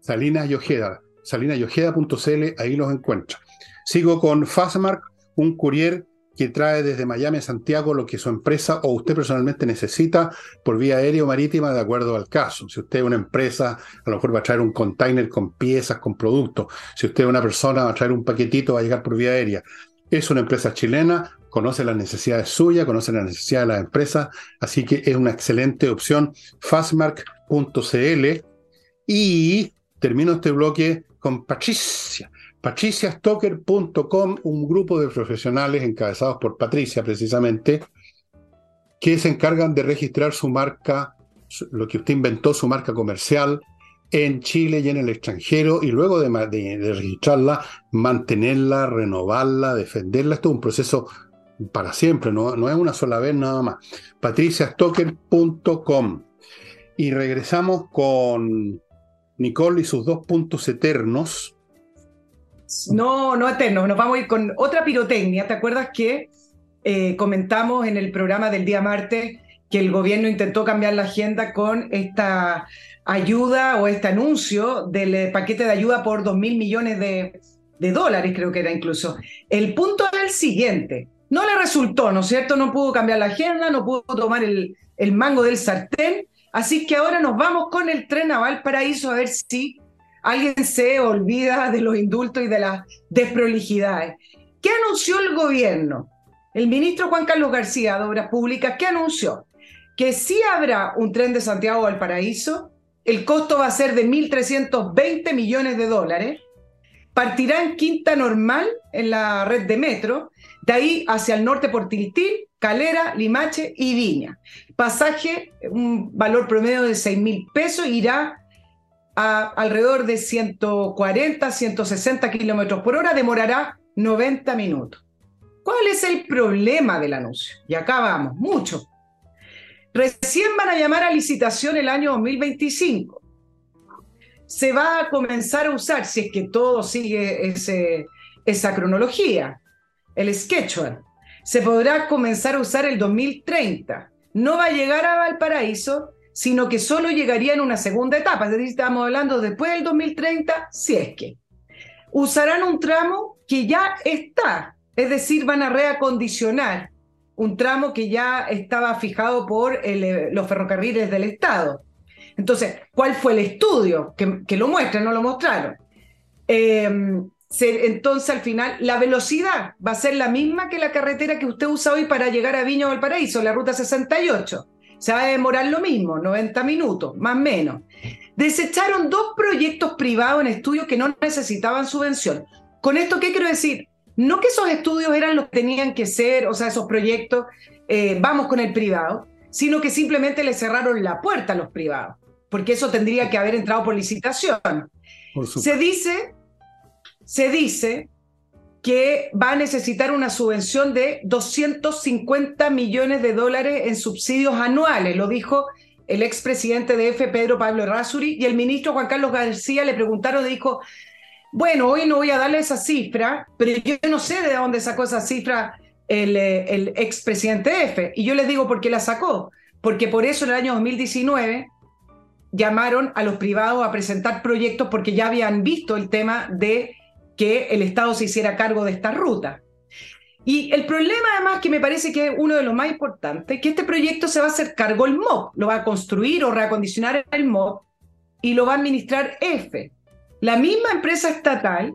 Salinas y Ojeda, salinayojeda.cl, ahí los encuentra. Sigo con Fastmark, un courier que trae desde Miami a Santiago lo que su empresa o usted personalmente necesita por vía aérea o marítima de acuerdo al caso. Si usted es una empresa, a lo mejor va a traer un container con piezas, con productos. Si usted es una persona, va a traer un paquetito, va a llegar por vía aérea. Es una empresa chilena, conoce las necesidades suyas, conoce las necesidades de las empresas, así que es una excelente opción. Fastmark.cl y termino este bloque con Patricia. patriciastocker.com, un grupo de profesionales encabezados por Patricia precisamente, que se encargan de registrar su marca, lo que usted inventó, su marca comercial en Chile y en el extranjero, y luego de, registrarla, mantenerla, renovarla, defenderla. Esto es un proceso para siempre, no, no es una sola vez nada más. patriciastocker.com. Y regresamos con Nicole y sus dos puntos eternos. No, no eternos, nos vamos a ir con otra pirotecnia. ¿Te acuerdas que eh, comentamos en el programa del día martes que el gobierno intentó cambiar la agenda con esta ayuda o este anuncio del eh, paquete de ayuda por dos mil millones de, dólares, creo que era incluso. El punto era el siguiente. No le resultó, ¿no es cierto? No pudo cambiar la agenda, no pudo tomar el, el mango del sartén Así que ahora nos vamos con el tren a Valparaíso a ver si alguien se olvida de los indultos y de las desprolijidades. ¿Qué anunció el gobierno? El ministro Juan Carlos García de Obras Públicas, ¿qué anunció? Que sí habrá un tren de Santiago a Valparaíso, el costo va a ser de 1.320 millones de dólares, partirá en quinta normal en la red de metro, de ahí hacia el norte por Tiltil, Calera, Limache y Viña. Pasaje, un valor promedio de 6 mil pesos, irá a alrededor de 140, 160 kilómetros por hora, demorará 90 minutos. ¿Cuál es el problema del anuncio? Y acá vamos, mucho. Recién van a llamar a licitación el año 2025. Se va a comenzar a usar, si es que todo sigue ese, esa cronología, el schedule se podrá comenzar a usar el 2030. No va a llegar a Valparaíso, sino que solo llegaría en una segunda etapa. Es decir, estamos hablando después del 2030, si es que. Usarán un tramo que ya está, es decir, van a reacondicionar un tramo que ya estaba fijado por eh, los ferrocarriles del Estado. Entonces, ¿cuál fue el estudio? Que, lo muestran, no lo mostraron. Eh, entonces, al final, la velocidad va a ser la misma que la carretera que usted usa hoy para llegar a Viña o Valparaíso, la ruta 68. Se va a demorar lo mismo, 90 minutos, más o menos. Desecharon dos proyectos privados en estudios que no necesitaban subvención. ¿Con esto qué quiero decir? No que esos estudios eran los que tenían que ser, o sea, esos proyectos, eh, vamos con el privado, sino que simplemente le cerraron la puerta a los privados, porque eso tendría que haber entrado por licitación. Se dice se dice que va a necesitar una subvención de 250 millones de dólares en subsidios anuales, lo dijo el expresidente de EFE, Pedro Pablo Rasuri, y el ministro Juan Carlos García le preguntaron, dijo, bueno, hoy no voy a darle esa cifra, pero yo no sé de dónde sacó esa cifra el, eh, el expresidente de EFE. Y yo les digo por qué la sacó, porque por eso en el año 2019 llamaron a los privados a presentar proyectos porque ya habían visto el tema de que el Estado se hiciera cargo de esta ruta. Y el problema además que me parece que es uno de los más importantes, que este proyecto se va a hacer cargo el MOB, lo va a construir o reacondicionar el MOB y lo va a administrar EFE, la misma empresa estatal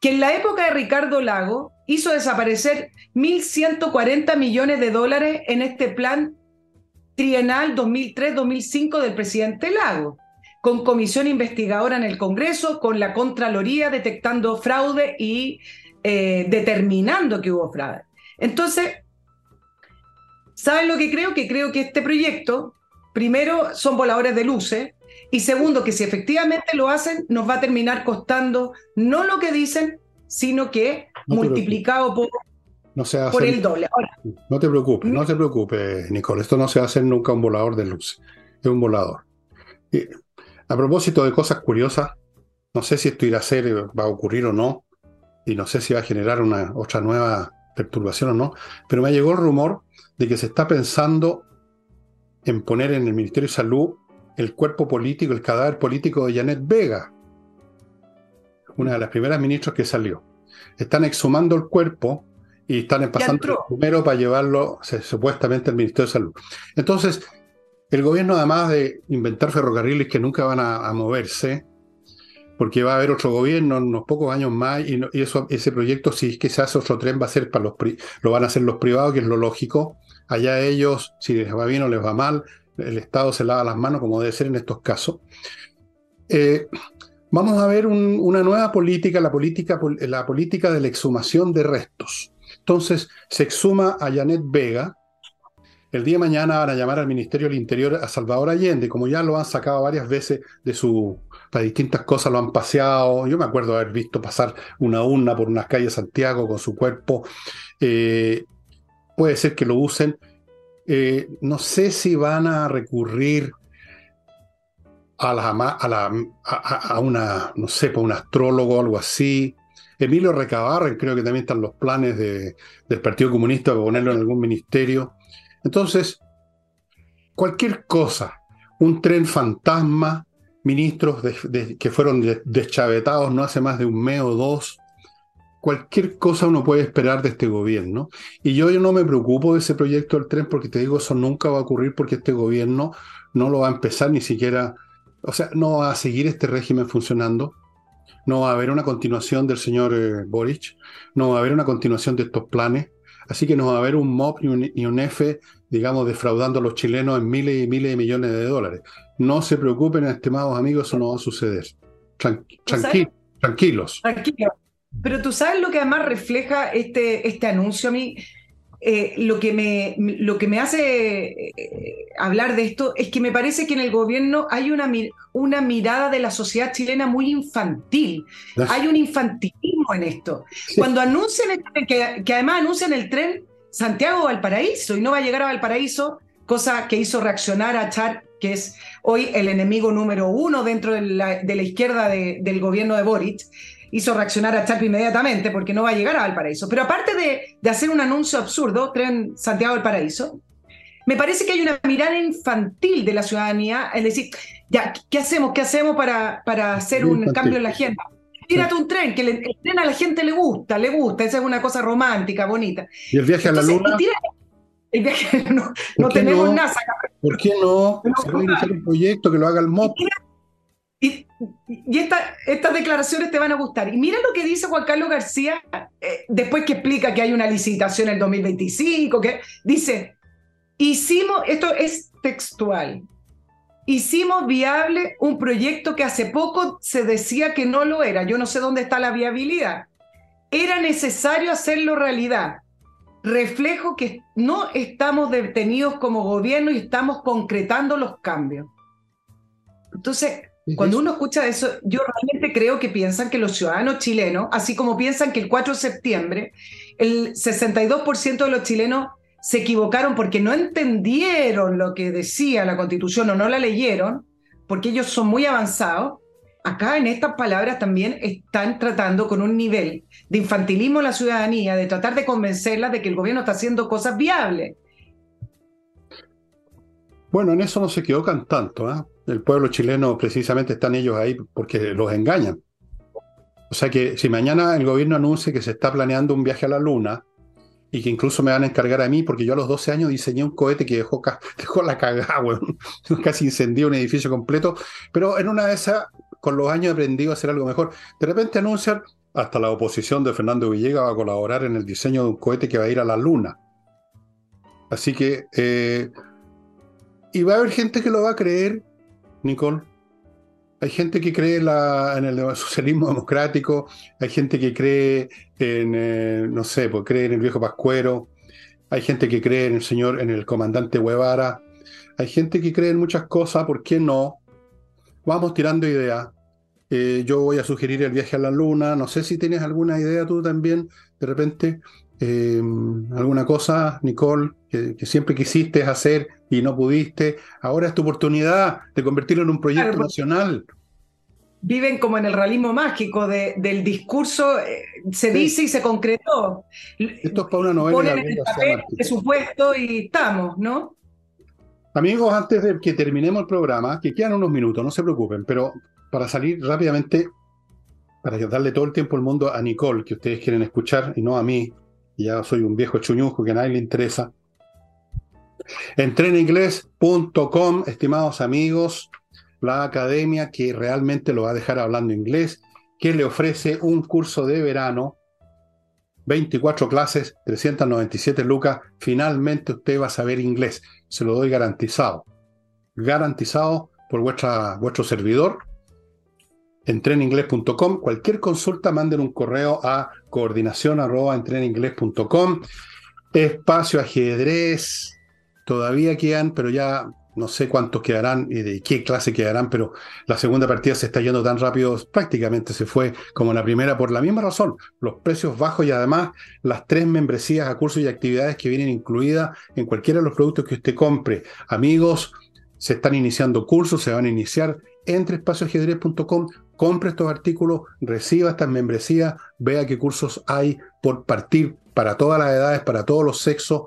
que en la época de Ricardo Lago hizo desaparecer 1.140 millones de dólares en este plan trienal 2003-2005 del presidente Lago con comisión investigadora en el Congreso, con la Contraloría detectando fraude y eh, determinando que hubo fraude. Entonces, ¿saben lo que creo? Que creo que este proyecto, primero, son voladores de luces, y segundo, que si efectivamente lo hacen, nos va a terminar costando no lo que dicen, sino que multiplicado por, no por el doble. no te preocupes, no te preocupes, Nicole. Esto no se va a hacer nunca un volador de luces. Es un volador. A propósito de cosas curiosas, no sé si esto irá a ser, va a ocurrir o no, y no sé si va a generar una otra nueva perturbación o no, pero me llegó el rumor de que se está pensando en poner en el Ministerio de Salud el cuerpo político, el cadáver político de Janet Vega, una de las primeras ministras que salió. Están exhumando el cuerpo y están pasando el primero para llevarlo supuestamente al Ministerio de Salud. Entonces, el gobierno, además de inventar ferrocarriles que nunca van a, moverse, porque va a haber otro gobierno en unos pocos años más, y, eso, ese proyecto, si es que se hace otro tren, va a ser para los lo van a hacer los privados, que es lo lógico. Allá ellos, si les va bien o les va mal, el Estado se lava las manos, como debe ser en estos casos. Eh, vamos a ver una nueva política, la política, la política de la exhumación de restos. Entonces, se exhuma a Janet Vega, el día de mañana van a llamar al Ministerio del Interior a Salvador Allende, como ya lo han sacado varias veces de su. para distintas cosas, lo han paseado. Yo me acuerdo haber visto pasar una urna por unas calles de Santiago con su cuerpo. Eh, puede ser que lo usen. Eh, no sé si van a recurrir a, la, a, una, no sé, por un astrólogo o algo así. Emilio Recabarren, creo que también están los planes de, del Partido Comunista para ponerlo en algún ministerio. Entonces, cualquier cosa, un tren fantasma, ministros que fueron deschavetados no hace más de un mes o dos, cualquier cosa uno puede esperar de este gobierno. Y yo, yo no me preocupo de ese proyecto del tren porque te digo, eso nunca va a ocurrir porque este gobierno no lo va a empezar ni siquiera, o sea, no va a seguir este régimen funcionando. No va a haber una continuación del señor eh, Boric, no va a haber una continuación de estos planes. Así que no va a haber un MOP y un, F, digamos, defraudando a los chilenos en miles y miles de millones de dólares. No se preocupen, estimados amigos, eso no va a suceder. tranquilos. Tranquilo. Pero tú sabes lo que además refleja este, este anuncio a mí. Eh, lo, que me, lo que me hace eh, hablar de esto es que me parece que en el gobierno hay una, una mirada de la sociedad chilena muy infantil. Hay un infantilismo en esto. Cuando anuncian, que, que además anuncian el tren Santiago-Valparaíso y no va a llegar a Valparaíso, cosa que hizo reaccionar a Char, que es hoy el enemigo número uno dentro de la, de la izquierda del gobierno de Boric hizo reaccionar a Chapo inmediatamente porque no va a llegar a Valparaíso. Pero aparte de, hacer un anuncio absurdo, tren Santiago del Paraíso, me parece que hay una mirada infantil de la ciudadanía, es decir, ya, ¿qué hacemos? ¿Qué hacemos para, para hacer un cambio en la agenda? Tírate un tren, que el tren a la gente le gusta, le gusta, esa es una cosa romántica, bonita. ¿Y el viaje a la luna? el viaje no, no tenemos nada. ¿Por qué no? Se puede iniciar un proyecto que lo haga el MOP. Y, y estas declaraciones te van a gustar. Y mira lo que dice Juan Carlos García, eh, después que explica que hay una licitación en el 2025, que dice, hicimos, esto es textual, hicimos viable un proyecto que hace poco se decía que no lo era. Yo no sé dónde está la viabilidad. Era necesario hacerlo realidad. Reflejo que no estamos detenidos como gobierno y estamos concretando los cambios. Entonces, cuando uno escucha eso, yo realmente creo que piensan que los ciudadanos chilenos, así como piensan que el 4 de septiembre, el 62% de los chilenos se equivocaron porque no entendieron lo que decía la constitución o no la leyeron, porque ellos son muy avanzados, acá en estas palabras también están tratando con un nivel de infantilismo a la ciudadanía, de tratar de convencerla de que el gobierno está haciendo cosas viables. Bueno, en eso no se equivocan tanto. ¿eh? El pueblo chileno precisamente están ellos ahí porque los engañan. O sea que si mañana el gobierno anuncia que se está planeando un viaje a la Luna y que incluso me van a encargar a mí, porque yo a los 12 años diseñé un cohete que dejó, la cagada, bueno, casi incendió un edificio completo, pero en una de esas, con los años he aprendido a hacer algo mejor. De repente anuncian, hasta la oposición de Fernando Villegas va a colaborar en el diseño de un cohete que va a ir a la Luna. Así que eh, y va a haber gente que lo va a creer, Nicole. Hay gente que cree en el socialismo democrático, hay gente que cree en, eh, no sé, pues cree en el viejo Pascuero, hay gente que cree en el señor, en el comandante Guevara, hay gente que cree en muchas cosas, ¿por qué no? Vamos tirando ideas. Eh, yo voy a sugerir el viaje a la luna, no sé si tienes alguna idea tú también, de repente, eh, alguna cosa, Nicole, que, siempre quisiste hacer y no pudiste. Ahora es tu oportunidad de convertirlo en un proyecto nacional. Viven como en el realismo mágico del discurso, eh, se dice y se concretó. Esto es para una novela. Ponen el papel, presupuesto y estamos, ¿no? Amigos, antes de que terminemos el programa, que quedan unos minutos, no se preocupen, pero para salir rápidamente, para darle todo el tiempo al mundo a Nicole, que ustedes quieren escuchar, y no a mí, ya soy un viejo chuñujo que a nadie le interesa. Entreninglés.com, estimados amigos, la academia que realmente lo va a dejar hablando inglés, que le ofrece un curso de verano, 24 clases, 397 lucas, finalmente usted va a saber inglés, se lo doy garantizado. Garantizado por vuestra, vuestro servidor, entreninglés.com. Cualquier consulta, manden un correo a coordinación Espacio ajedrez, todavía quedan, pero ya no sé cuántos quedarán y de qué clase quedarán, pero la segunda partida se está yendo tan rápido, prácticamente se fue como la primera por la misma razón, los precios bajos y además las tres membresías a cursos y actividades que vienen incluidas en cualquiera de los productos que usted compre. Amigos, se están iniciando cursos, se van a iniciar entre espacioajedrez.com, compre estos artículos, reciba estas membresías, vea qué cursos hay por partir para todas las edades, para todos los sexos,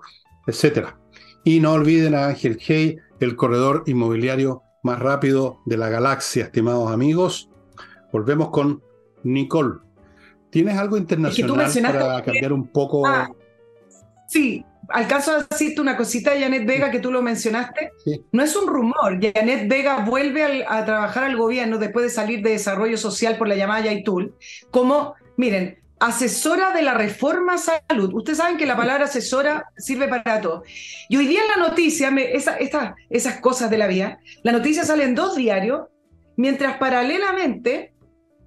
etc. Y no olviden a Ángel Hey, el corredor inmobiliario más rápido de la galaxia, estimados amigos. Volvemos con Nicole. ¿Tienes algo internacional para cambiar un poco? Ah, sí, alcanzo a decirte una cosita Janet Vega que tú lo mencionaste. No es un rumor. Janet Vega vuelve a, trabajar al gobierno después de salir de desarrollo social por la llamada Yaitul como, miren, asesora de la reforma salud. Ustedes saben que la palabra asesora sirve para todo. Y hoy día en la noticia, esa, esas cosas de la vida, la noticia sale en dos diarios, mientras paralelamente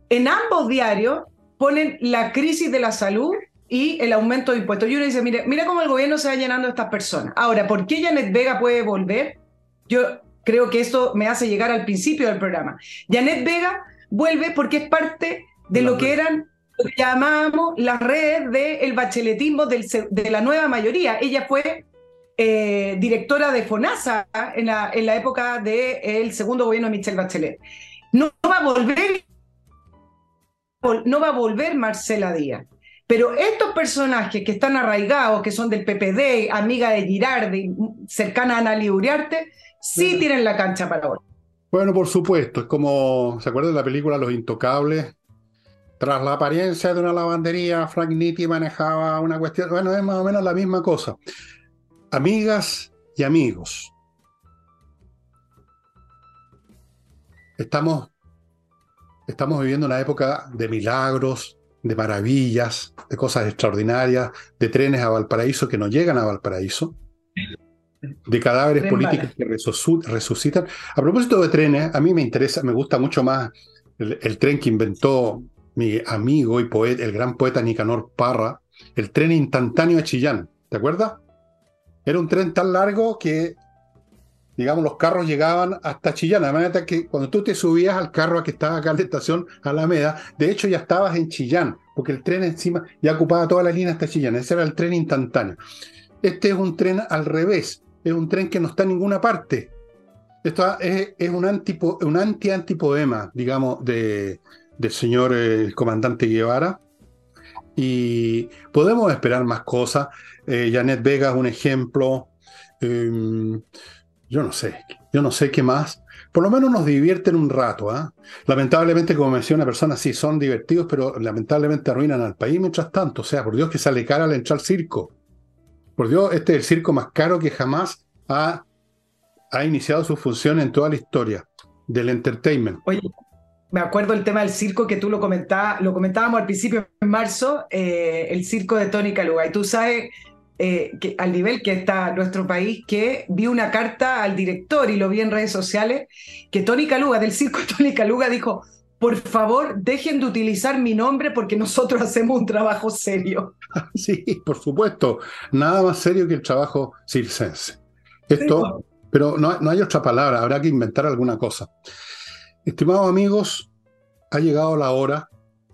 en ambos diarios ponen la crisis de la salud y el aumento de impuestos. Y uno dice, mire, mira cómo el gobierno se va llenando a estas personas. Ahora, ¿por qué Janet Vega puede volver? Yo creo que esto me hace llegar al principio del programa. Janet Vega vuelve porque es parte de lo que eran lo que llamamos las redes del bacheletismo de la nueva mayoría. Ella fue eh, directora de FONASA en la, en la época del segundo gobierno de Michelle Bachelet. No va a volver, no va a volver Marcela Díaz. Pero estos personajes que están arraigados, que son del PPD, amiga de Girardi, cercana a Ana Uriarte, sí tienen la cancha para hoy. Bueno, por supuesto, es como, ¿se acuerdan de la película Los Intocables? Tras la apariencia de una lavandería, Frank Nitti manejaba una cuestión, bueno, es más o menos la misma cosa. Amigas y amigos, estamos, estamos viviendo una época de milagros, de maravillas, de cosas extraordinarias, de trenes a Valparaíso que no llegan a Valparaíso, de cadáveres políticos que resucitan. A propósito de trenes, a mí me interesa, me gusta mucho más el, tren que inventó mi amigo y poeta, el gran poeta Nicanor Parra, el tren instantáneo a Chillán. ¿Te acuerdas? Era un tren tan largo que, digamos, los carros llegaban hasta Chillán. De manera que cuando tú te subías al carro que estaba acá en la estación Alameda, de hecho ya estabas en Chillán, porque el tren encima ya ocupaba toda la línea hasta Chillán. Ese era el tren instantáneo. Este es un tren al revés. Es un tren que no está en ninguna parte. Esto es, un, un anti-antipoema, digamos, de, del señor eh, comandante Guevara. Y podemos esperar más cosas. Eh, Janet Vega es un ejemplo. Em, yo no sé, yo no sé qué más. Por lo menos nos divierten un rato. ¿ah? Lamentablemente, como decía una persona, sí son divertidos, pero lamentablemente arruinan al país mientras tanto. O sea, por Dios que sale cara al entrar al circo. Por Dios, este es el circo más caro que jamás ha ha iniciado su función en toda la historia del entertainment. Oye, me acuerdo el tema del circo que tú lo, comentaba, lo comentábamos al principio en marzo, eh, el circo de Tony Caluga. Y tú sabes eh, que al nivel que está nuestro país, que vi una carta al director y lo vi en redes sociales, que Tony Caluga, del circo Tony Caluga, dijo, por favor, dejen de utilizar mi nombre porque nosotros hacemos un trabajo serio. Sí, por supuesto, nada más serio que el trabajo circense. Esto... Pero no, hay otra palabra, habrá que inventar alguna cosa. Estimados amigos, ha llegado la hora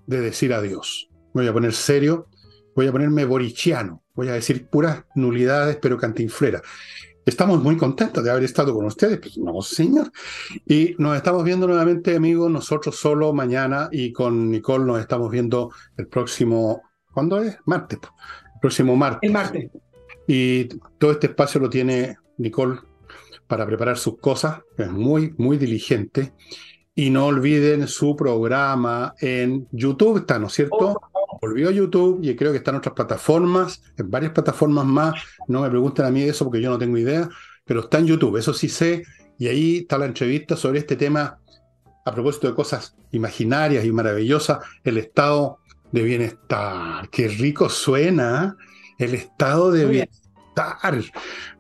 de decir adiós. voy a poner serio, voy a ponerme borichiano, voy a decir puras nulidades, pero cantinflera. Estamos muy contentos de haber estado con ustedes, pues no, señor. Y nos estamos viendo nuevamente, amigos, nosotros solo mañana y con Nicole nos estamos viendo el próximo, ¿cuándo es? Martes. El próximo martes. El martes. Y todo este espacio lo tiene Nicole para preparar sus cosas, es muy, muy diligente. Y no olviden su programa en YouTube, está, ¿no es cierto? Oh. Volvió a YouTube y creo que está en otras plataformas, en varias plataformas más. No me pregunten a mí eso porque yo no tengo idea, pero está en YouTube, eso sí sé. Y ahí está la entrevista sobre este tema a propósito de cosas imaginarias y maravillosas, el estado de bienestar. Qué rico suena ¿eh? el estado de bienestar.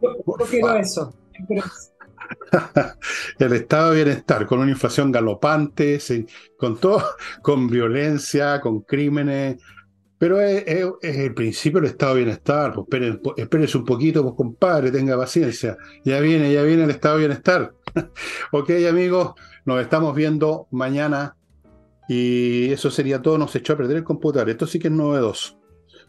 Yo, quiero eso. el estado de bienestar, con una inflación galopante, con todo, con violencia, con crímenes, pero es, el principio del estado de bienestar. Pues espérense un poquito, pues compadre, tenga paciencia. Ya viene, ya viene el estado de bienestar. ok, amigos, nos estamos viendo mañana. Y eso sería todo, nos echó a perder el computador. Esto sí que es novedoso.